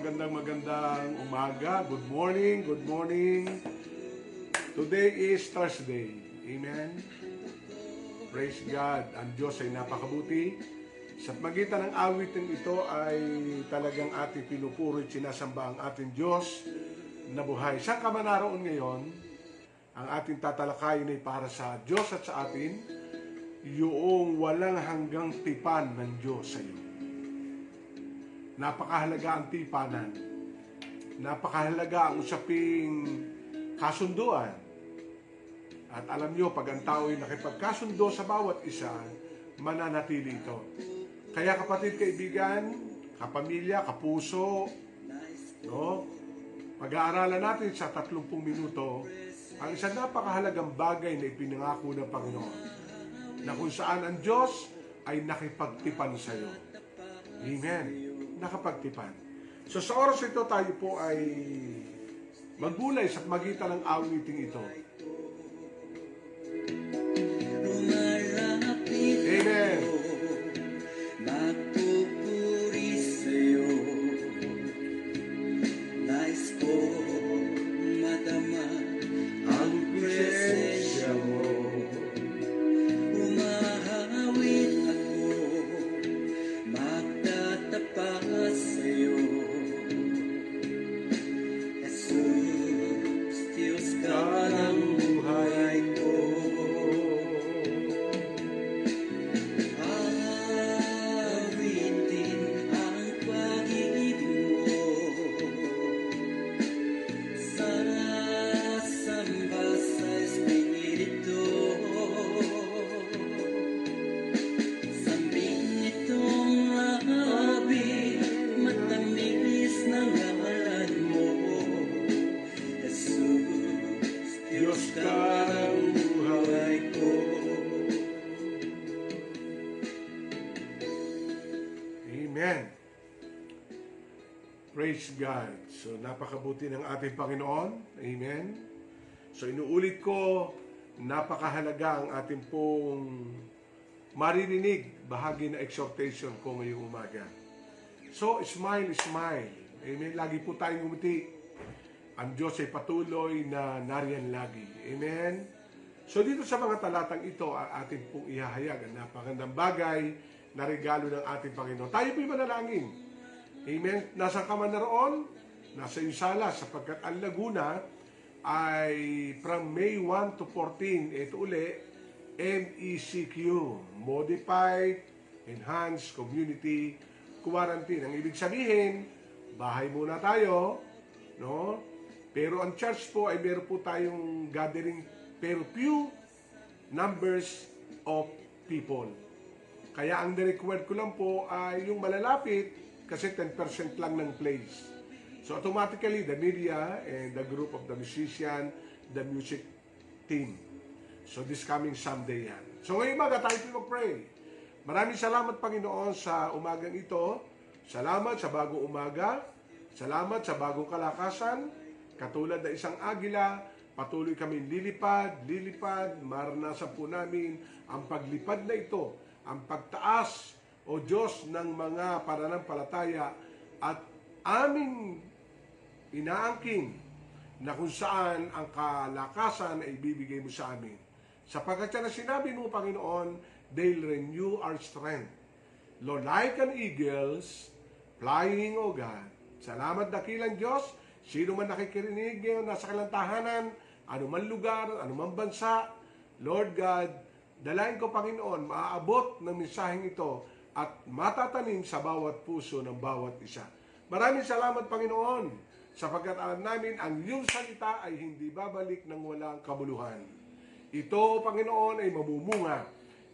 magandang magandang umaga. Good morning, good morning. Today is Thursday. Amen. Praise God. Ang Diyos ay napakabuti. Sa magitan ng awitin ito ay talagang ating pinupuri sinasamba ang ating Diyos na buhay. Saan ka man naroon ngayon, ang ating tatalakayin ay para sa Diyos at sa atin, yung walang hanggang tipan ng Diyos sa iyo. Napakahalaga ang tipanan. Napakahalaga ang usaping kasunduan. At alam nyo, pag ang tao ay nakipagkasundo sa bawat isa, mananatili ito. Kaya kapatid, kaibigan, kapamilya, kapuso, no? Pag-aaralan natin sa 30 minuto ang isang napakahalagang bagay na ipinangako ng Panginoon na kung saan ang Diyos ay nakipagtipan sa iyo. Amen. Nakapagtipan. So sa oras ito tayo po ay magbulay sa magitan ng awiting ito. Praise God. So napakabuti ng ating Panginoon. Amen. So inuulit ko, napakahalaga ang ating pong maririnig bahagi na exhortation ko ngayong umaga. So smile, smile. Amen. Lagi po tayong umiti. Ang Diyos ay patuloy na nariyan lagi. Amen. So dito sa mga talatang ito, ang ating pong ihahayag ang napakagandang bagay na regalo ng ating Panginoon. Tayo po'y manalangin. Amen. Nasa ka man naroon, nasa iyong sala, sapagkat ang Laguna ay from May 1 to 14, ito uli, MECQ, Modified Enhanced Community Quarantine. Ang ibig sabihin, bahay muna tayo, no? Pero ang church po ay meron po tayong gathering, pero few numbers of people. Kaya ang required ko lang po ay yung malalapit kasi 10% lang ng place. So automatically, the media and the group of the musician, the music team. So this coming Sunday yan. So ngayon umaga tayo po mag-pray. Maraming salamat Panginoon sa umagang ito. Salamat sa bagong umaga. Salamat sa bagong kalakasan. Katulad na isang agila, patuloy kami lilipad, lilipad, maranasan po namin ang paglipad na ito, ang pagtaas, o Diyos, ng mga pananampalataya at aming inaangking na kung saan ang kalakasan ay bibigay mo sa amin. Sapagkat yan ang sinabi mo, Panginoon, they'll renew our strength. Lord, like an eagles, flying, O God. Salamat dakilang Diyos. Sino man nakikirinig ngayon, nasa kanilang tahanan, anuman lugar, anuman bansa, Lord God, dalayan ko, Panginoon, maaabot ng mensaheng ito at matatanim sa bawat puso ng bawat isa. Maraming salamat, Panginoon, sapagkat alam namin ang iyong salita ay hindi babalik ng walang kabuluhan. Ito, Panginoon, ay mamumunga.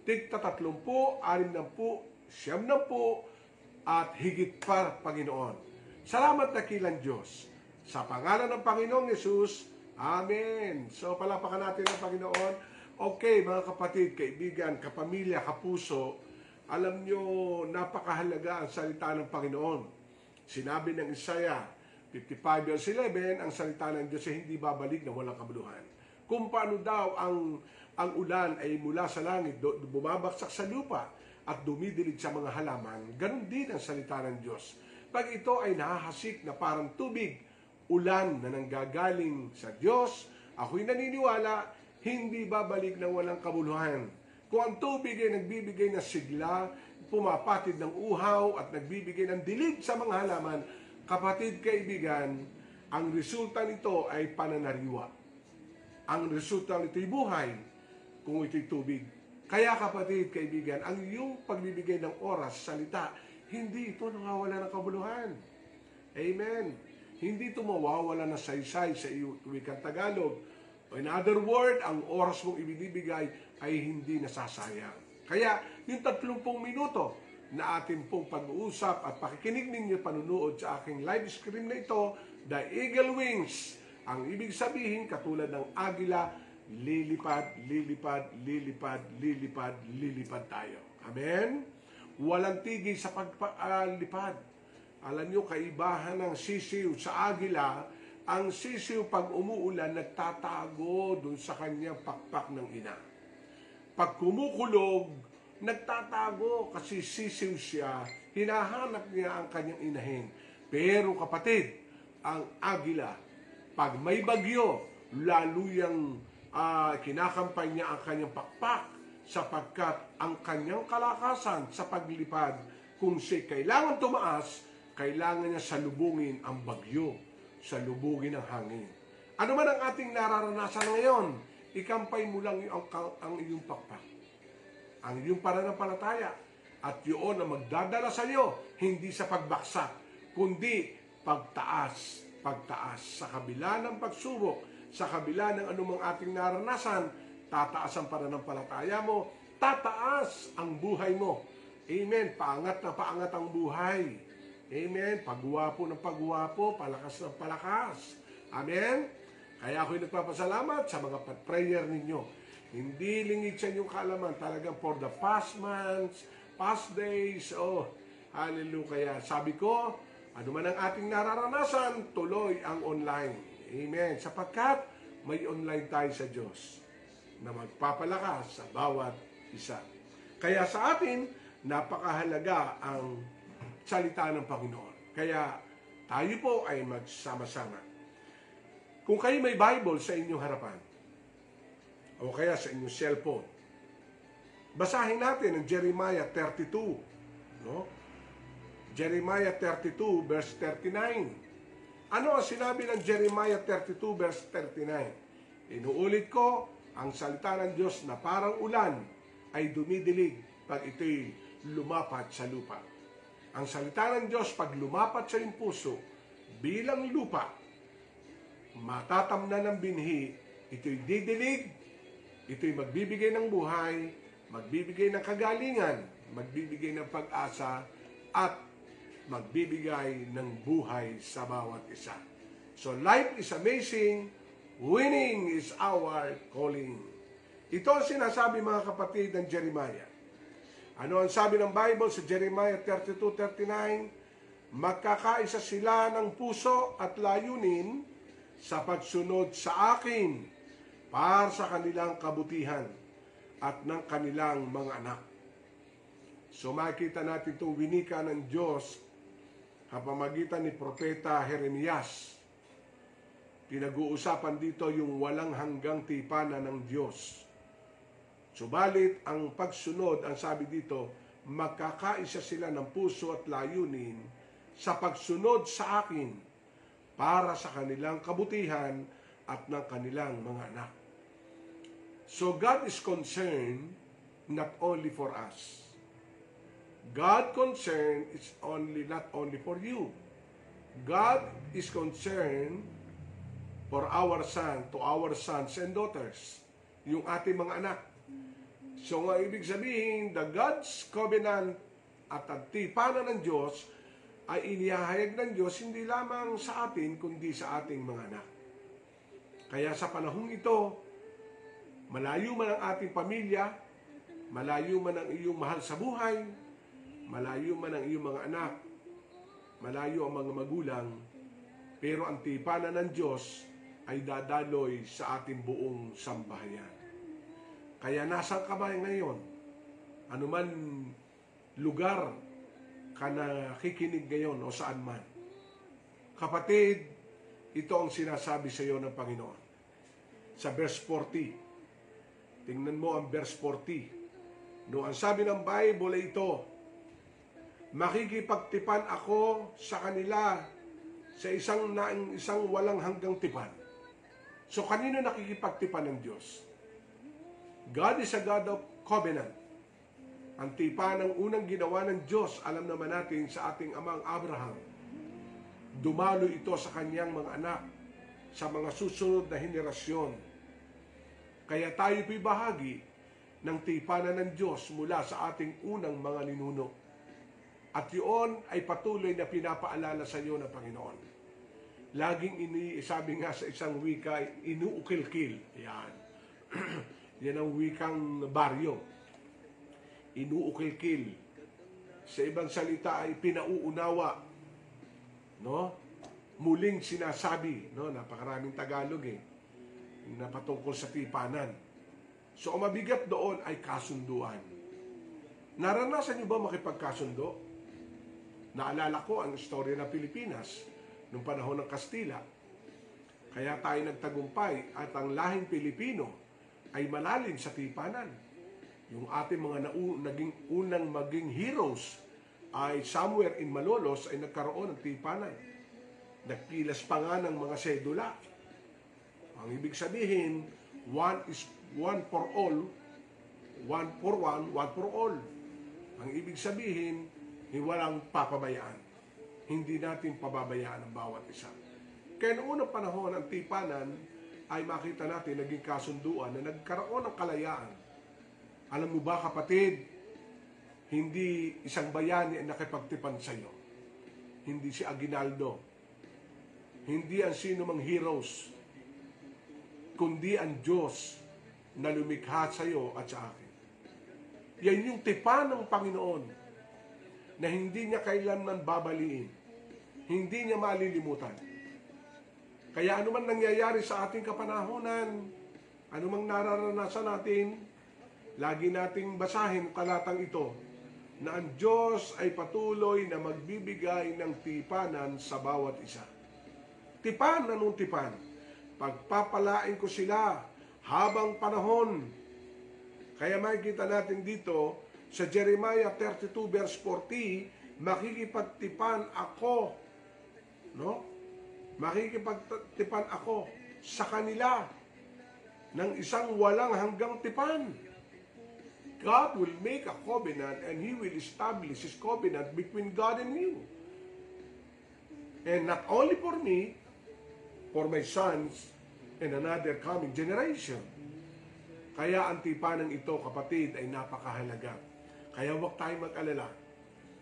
Tigta tatlumpu, anim na po, siyam na po, at higit pa, Panginoon. Salamat dakilang Diyos. Sa pangalan ng Panginoong Yesus, Amen. So, palapakan natin ang Panginoon. Okay, mga kapatid, kaibigan, kapamilya, kapuso, alam nyo, napakahalaga ang salita ng Panginoon. Sinabi ng Isaiah 55 verse 11, ang salita ng Diyos ay hindi babalik na walang kabuluhan. Kung paano daw ang ang ulan ay mula sa langit, bumabagsak sa lupa at dumidilig sa mga halaman, ganun din ang salita ng Diyos. Pag ito ay nahahasik na parang tubig, ulan na nanggagaling sa Diyos, ako'y naniniwala, hindi babalik ng walang kabuluhan. Kung ang tubig ay nagbibigay ng sigla, pumapatid ng uhaw at nagbibigay ng dilig sa mga halaman, kapatid kaibigan, ang resulta nito ay pananariwa. Ang resulta nito'y buhay kung ito'y tubig. Kaya kapatid, kaibigan, ang iyong pagbibigay ng oras, salita, hindi ito nawawala ng kabuluhan. Amen. Hindi ito mawawala na saysay sa iyong wikang Tagalog. In other word, ang oras mong ibinibigay ay hindi nasasayang. Kaya, yung 30 minuto na atin pong pag-uusap at pakikinig ninyo panunood sa aking live stream na ito, The Eagle Wings. Ang ibig sabihin, katulad ng agila, lilipad, lilipad, lilipad, lilipad, lilipad tayo. Amen? Walang tigil sa pagpalipad. Alam nyo, kaibahan ng sisiw sa agila, ang sisiw pag umuulan, nagtatago dun sa kanyang pakpak ng ina. Pag kumukulog, nagtatago kasi sisiw siya, hinahanap niya ang kanyang inahin. Pero kapatid, ang agila, pag may bagyo, lalo yung ah, kinakampay niya ang kanyang pakpak sapagkat ang kanyang kalakasan sa paglipad, kung siya kailangan tumaas, kailangan niya salubungin ang bagyo, salubungin ang hangin. Ano man ang ating nararanasan ngayon, ikampay mo lang yung, ang, ang iyong pakpak. Ang iyong pananampalataya at yun ang magdadala sa iyo hindi sa pagbaksak kundi pagtaas pagtaas sa kabila ng pagsubok sa kabila ng anumang ating naranasan tataas ang pananampalataya mo tataas ang buhay mo. Amen. Paangat na paangat ang buhay amen pagwapo ng pagwapo palakas ng palakas amen kaya ako'y nagpapasalamat sa mga prayer ninyo hindi lingid sa inyong kaalaman. Talagang for the past months, past days, oh, hallelujah. Sabi ko, ano man ang ating nararanasan, tuloy ang online. Amen. Sapagkat may online tayo sa Diyos na magpapalakas sa bawat isa. Kaya sa atin, napakahalaga ang salita ng Panginoon. Kaya tayo po ay magsama-sama. Kung kayo may Bible sa inyong harapan, o kaya sa inyong cellphone. Basahin natin ang Jeremiah 32. No? Jeremiah 32 verse 39. Ano ang sinabi ng Jeremiah 32 verse 39? Inuulit ko, ang salita ng Diyos na parang ulan ay dumidilig pag ito'y lumapat sa lupa. Ang salita ng Diyos pag lumapat sa iyong puso bilang lupa, matatamnan ng binhi, ito'y didilig Ito'y magbibigay ng buhay, magbibigay ng kagalingan, magbibigay ng pag-asa, at magbibigay ng buhay sa bawat isa. So life is amazing, winning is our calling. Ito ang sinasabi mga kapatid ng Jeremiah. Ano ang sabi ng Bible sa Jeremiah 32:39? Magkakaisa sila ng puso at layunin sa pagsunod sa akin para sa kanilang kabutihan at ng kanilang mga anak. So makikita natin itong winika ng Diyos kapamagitan ni Propeta Jeremias. Pinag-uusapan dito yung walang hanggang tipanan ng Diyos. Subalit, ang pagsunod, ang sabi dito, magkakaisa sila ng puso at layunin sa pagsunod sa akin para sa kanilang kabutihan at ng kanilang mga anak. So God is concerned not only for us. God concerned is only not only for you. God is concerned for our son, to our sons and daughters, yung ating mga anak. So nga ibig sabihin, the God's covenant at ang tipanan ng Diyos ay inihahayag ng Diyos hindi lamang sa atin, kundi sa ating mga anak. Kaya sa panahong ito, Malayo man ang ating pamilya, malayo man ang iyong mahal sa buhay, malayo man ang iyong mga anak, malayo ang mga magulang, pero ang tipanan ng Diyos ay dadaloy sa ating buong sambahayan. Kaya nasan ka ba ngayon? Ano man lugar ka nakikinig ngayon o saan man. Kapatid, ito ang sinasabi sa iyo ng Panginoon. Sa verse 40. Tingnan mo ang verse 40. No, ang sabi ng Bible ay ito, makikipagtipan ako sa kanila sa isang na, isang walang hanggang tipan. So kanino nakikipagtipan ng Diyos? God is a God of covenant. Ang tipan ng unang ginawa ng Diyos, alam naman natin sa ating amang Abraham. Dumalo ito sa kanyang mga anak, sa mga susunod na henerasyon. Kaya tayo po'y bahagi ng tipanan ng Diyos mula sa ating unang mga ninuno. At yun ay patuloy na pinapaalala sa iyo ng Panginoon. Laging ini, sabi nga sa isang wika, inuukil-kil. Yan. Yan ang wikang baryo. Inuukil-kil. Sa ibang salita ay pinauunawa. No? Muling sinasabi. No? Napakaraming Tagalog eh. Na patungkol sa tipanan. So, ang mabigat doon ay kasunduan. Naranasan niyo ba makipagkasundo? Naalala ko ang istorya ng Pilipinas noong panahon ng Kastila. Kaya tayo nagtagumpay at ang lahing Pilipino ay malalim sa tipanan. Yung ating mga nau- naging unang maging heroes ay somewhere in Malolos ay nagkaroon ng tipanan. Nagpilas pa nga ng mga sedula. Ang ibig sabihin, one is one for all, one for one, one for all. Ang ibig sabihin, walang papabayaan. Hindi natin pababayaan ang bawat isa. Kaya noong unang panahon, ang tipanan ay makita natin naging kasunduan na nagkaroon ng kalayaan. Alam mo ba kapatid, hindi isang bayani ang nakipagtipan sa iyo. Hindi si Aguinaldo. Hindi ang sino mang heroes. Kundi ang Diyos na lumikha sa iyo at sa akin. Yan yung tipan ng Panginoon na hindi niya kailanman babaliin. Hindi niya malilimutan. Kaya ano man nangyayari sa ating kapanahonan, ano mang nararanasan natin, lagi nating basahin talatang ito na ang Diyos ay patuloy na magbibigay ng tipanan sa bawat isa. Tipan, anong tipan? Pagpapalain ko sila habang panahon. Kaya makikita natin dito sa Jeremiah 32 verse 40, makikipagtipan ako, no? Makikipagtipan ako sa kanila ng isang walang hanggang tipan. God will make a covenant and He will establish His covenant between God and you. And not only for me, for my sons and another coming generation. Kaya ang tipanang ito, kapatid, ay napakahalaga. Kaya huwag tayong mag-alala.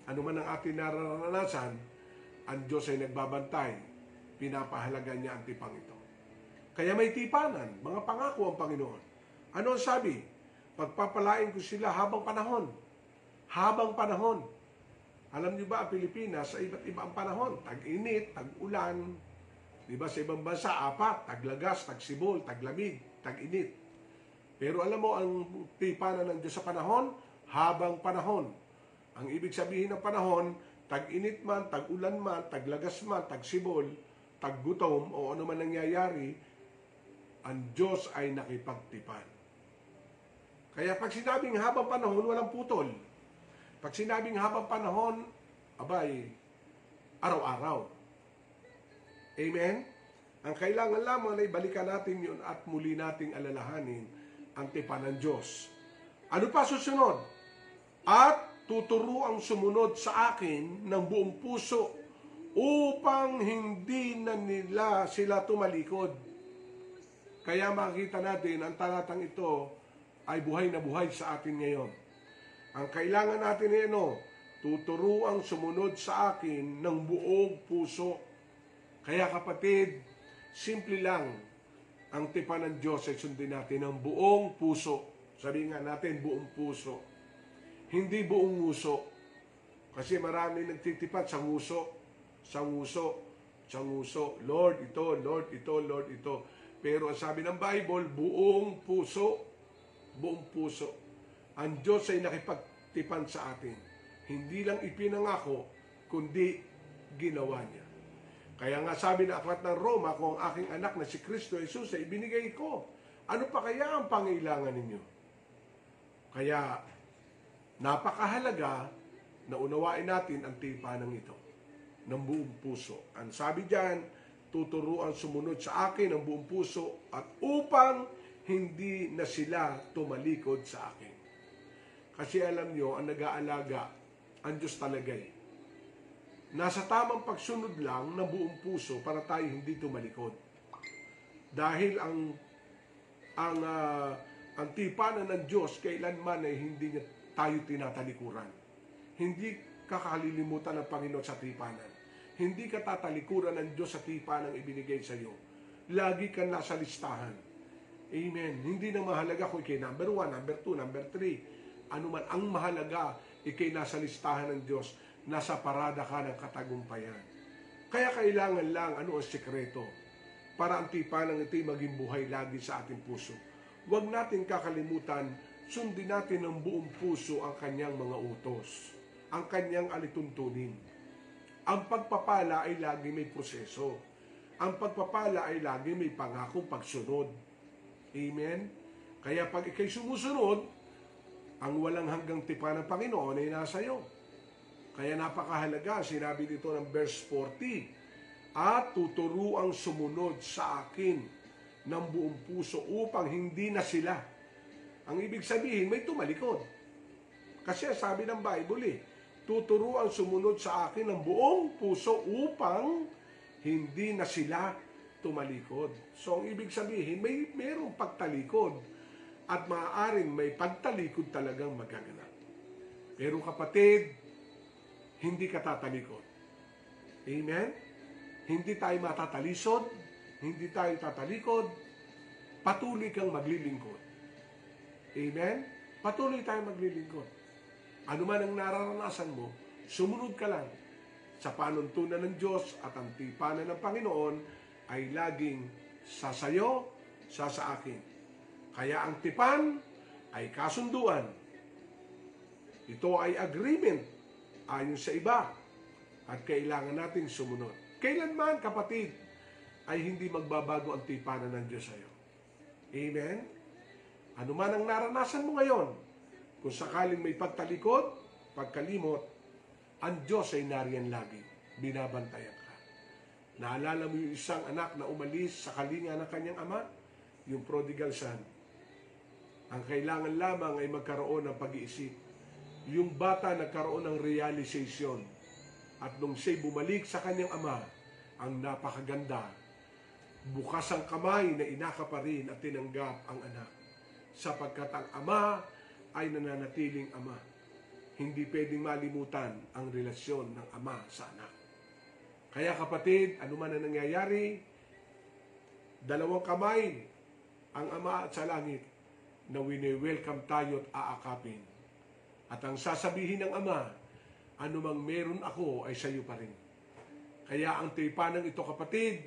Ano man ang ating nararanasan, ang Diyos ay nagbabantay. Pinapahalaga niya ang tipang ito. Kaya may tipanan, mga pangako ang Panginoon. Ano ang sabi? Pagpapalain ko sila habang panahon. Habang panahon. Alam niyo ba ang Pilipinas sa iba't iba ang panahon? Tag-init, tag-ulan. Di ba sa ibang bansa, apat, taglagas, tagsibol, taglamig, tag-init. Pero alam mo ang tipanan ng Diyos sa panahon? Habang panahon. Ang ibig sabihin ng panahon, tag-init man, tag-ulan man, taglagas man, tagsibol, taggutom, o ano man nangyayari, ang Diyos ay nakipagtipan. Kaya pag sinabing habang panahon, walang putol. Pag sinabing habang panahon, abay, araw-araw. Amen? Ang kailangan lamang na ibalikan natin yun at muli nating alalahanin ang tipan ng Diyos. Ano pa susunod? At tuturo ang sumunod sa akin ng buong puso upang hindi na nila sila tumalikod. Kaya makikita natin ang talatang ito ay buhay na buhay sa atin ngayon. Ang kailangan natin ay ano? Tuturuang sumunod sa akin ng buong puso. Kaya kapatid, simple lang ang tipan ng Diyos ay sundin natin ng buong puso. Sabi nga natin, buong puso. Hindi buong nguso. Kasi marami nagtitipan sa nguso. Sanguso, sanguso. Lord, ito, Lord, ito, Lord, ito. Pero ang sabi ng Bible, buong puso, buong puso. Ang Diyos ay nakipagtipan sa atin. Hindi lang ipinangako, kundi ginawa niya. Kaya nga sabi ng aklat ng Roma, kung ang aking anak na si Kristo Jesus ay ibinigay ko, ano pa kaya ang pangailangan ninyo? Kaya napakahalaga na unawain natin ang tipanang ito ng buong puso. Ang sabi diyan, tuturuan sumunod sa akin ng buong puso at upang hindi na sila tumalikod sa akin. Kasi alam nyo, ang nag-aalaga, ang Diyos talaga eh. Nasa tamang pagsunod lang ng buong puso para tayo hindi tumalikod. Dahil ang ang uh, ang tipanan ng Diyos kailanman ay hindi niya tayo tinatalikuran. Hindi kakalilimutan ng Panginoon sa tipanan. Hindi ka tatalikuran ng Diyos sa tipanan ibinigay sa iyo. Lagi kang nasa listahan. Amen. Hindi na mahalaga kung ikay number one, number two, number three. Ano man, ang mahalaga, ikay nasa listahan ng Diyos, nasa parada ka ng katagumpayan. Kaya kailangan lang, ano ang sekreto? Para ang tipanang ito'y maging buhay lagi sa ating puso. Huwag natin kakalimutan, sundin natin ng buong puso ang kanyang mga utos, ang kanyang alituntunin. Ang pagpapala ay lagi may proseso. Ang pagpapala ay lagi may pangako pagsunod. Amen? Kaya pag ikay sumusunod, ang walang hanggang tipa ng Panginoon ay nasa iyo. Kaya napakahalaga, sinabi dito ng verse 40, at tuturuang sumunod sa akin ng buong puso upang hindi na sila. Ang ibig sabihin, may tumalikod. Kasi sabi ng Bible eh, tuturuan sumunod sa akin ng buong puso upang hindi na sila tumalikod. So, ang ibig sabihin, may merong pagtalikod at maaaring may pagtalikod talagang magaganap. Pero kapatid, hindi ka tatalikod. Amen? Hindi tayo matatalisod, hindi tayo tatalikod, patuloy kang maglilingkod. Amen? Patuloy tayo maglilingkod. Ano man ang nararanasan mo, sumunod ka lang sa panuntunan ng Diyos at ang tipanan ng Panginoon ay laging sasayo, sa sa akin. Kaya ang tipan ay kasunduan. Ito ay agreement ayon sa iba at kailangan nating sumunod. Kailanman, kapatid, ay hindi magbabago ang tipanan ng Diyos sa iyo. Amen? Ano man ang naranasan mo ngayon, kung sakaling may pagtalikod, pagkalimot, ang Diyos ay nariyan lagi. Binabantayan ka. Naalala mo yung isang anak na umalis sa kalinga ng kanyang ama? Yung prodigal son. Ang kailangan lamang ay magkaroon ng pag-iisip. Yung bata nagkaroon ng realization. At nung siya'y bumalik sa kanyang ama, ang napakaganda, bukas ang kamay na inaka pa rin at tinanggap ang anak. Sapagkat ang ama ay nananatiling ama. Hindi pwedeng malimutan ang relasyon ng ama sa anak. Kaya kapatid, ano man ang nangyayari, dalawang kamay ang ama at sa langit na wini-welcome tayo at aakapin. At ang sasabihin ng ama, anumang meron ako ay sa iyo pa rin. Kaya ang tipanang ito kapatid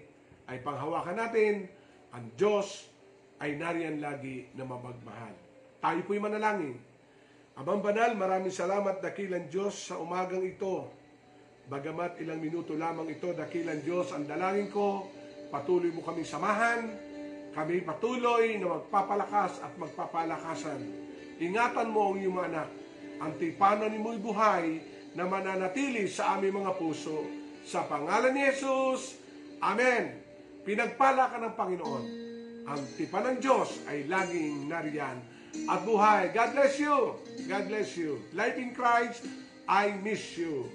ay panghawakan natin, ang Diyos ay nariyan lagi na mabagmahal. Tayo po'y manalangin. Abang banal, maraming salamat dakilan Diyos sa umagang ito. Bagamat ilang minuto lamang ito, dakilan Diyos, ang dalangin ko, patuloy mo kaming samahan, kami patuloy na magpapalakas at magpapalakasan. Ingatan mo ang iyong mga anak, ang tipanan ni mo'y buhay na mananatili sa aming mga puso. Sa pangalan ni Jesus, Amen. Pinagpala ka ng Panginoon. Ang tipan ng Diyos ay laging nariyan at buhay. God bless you. God bless you. Life in Christ, I miss you.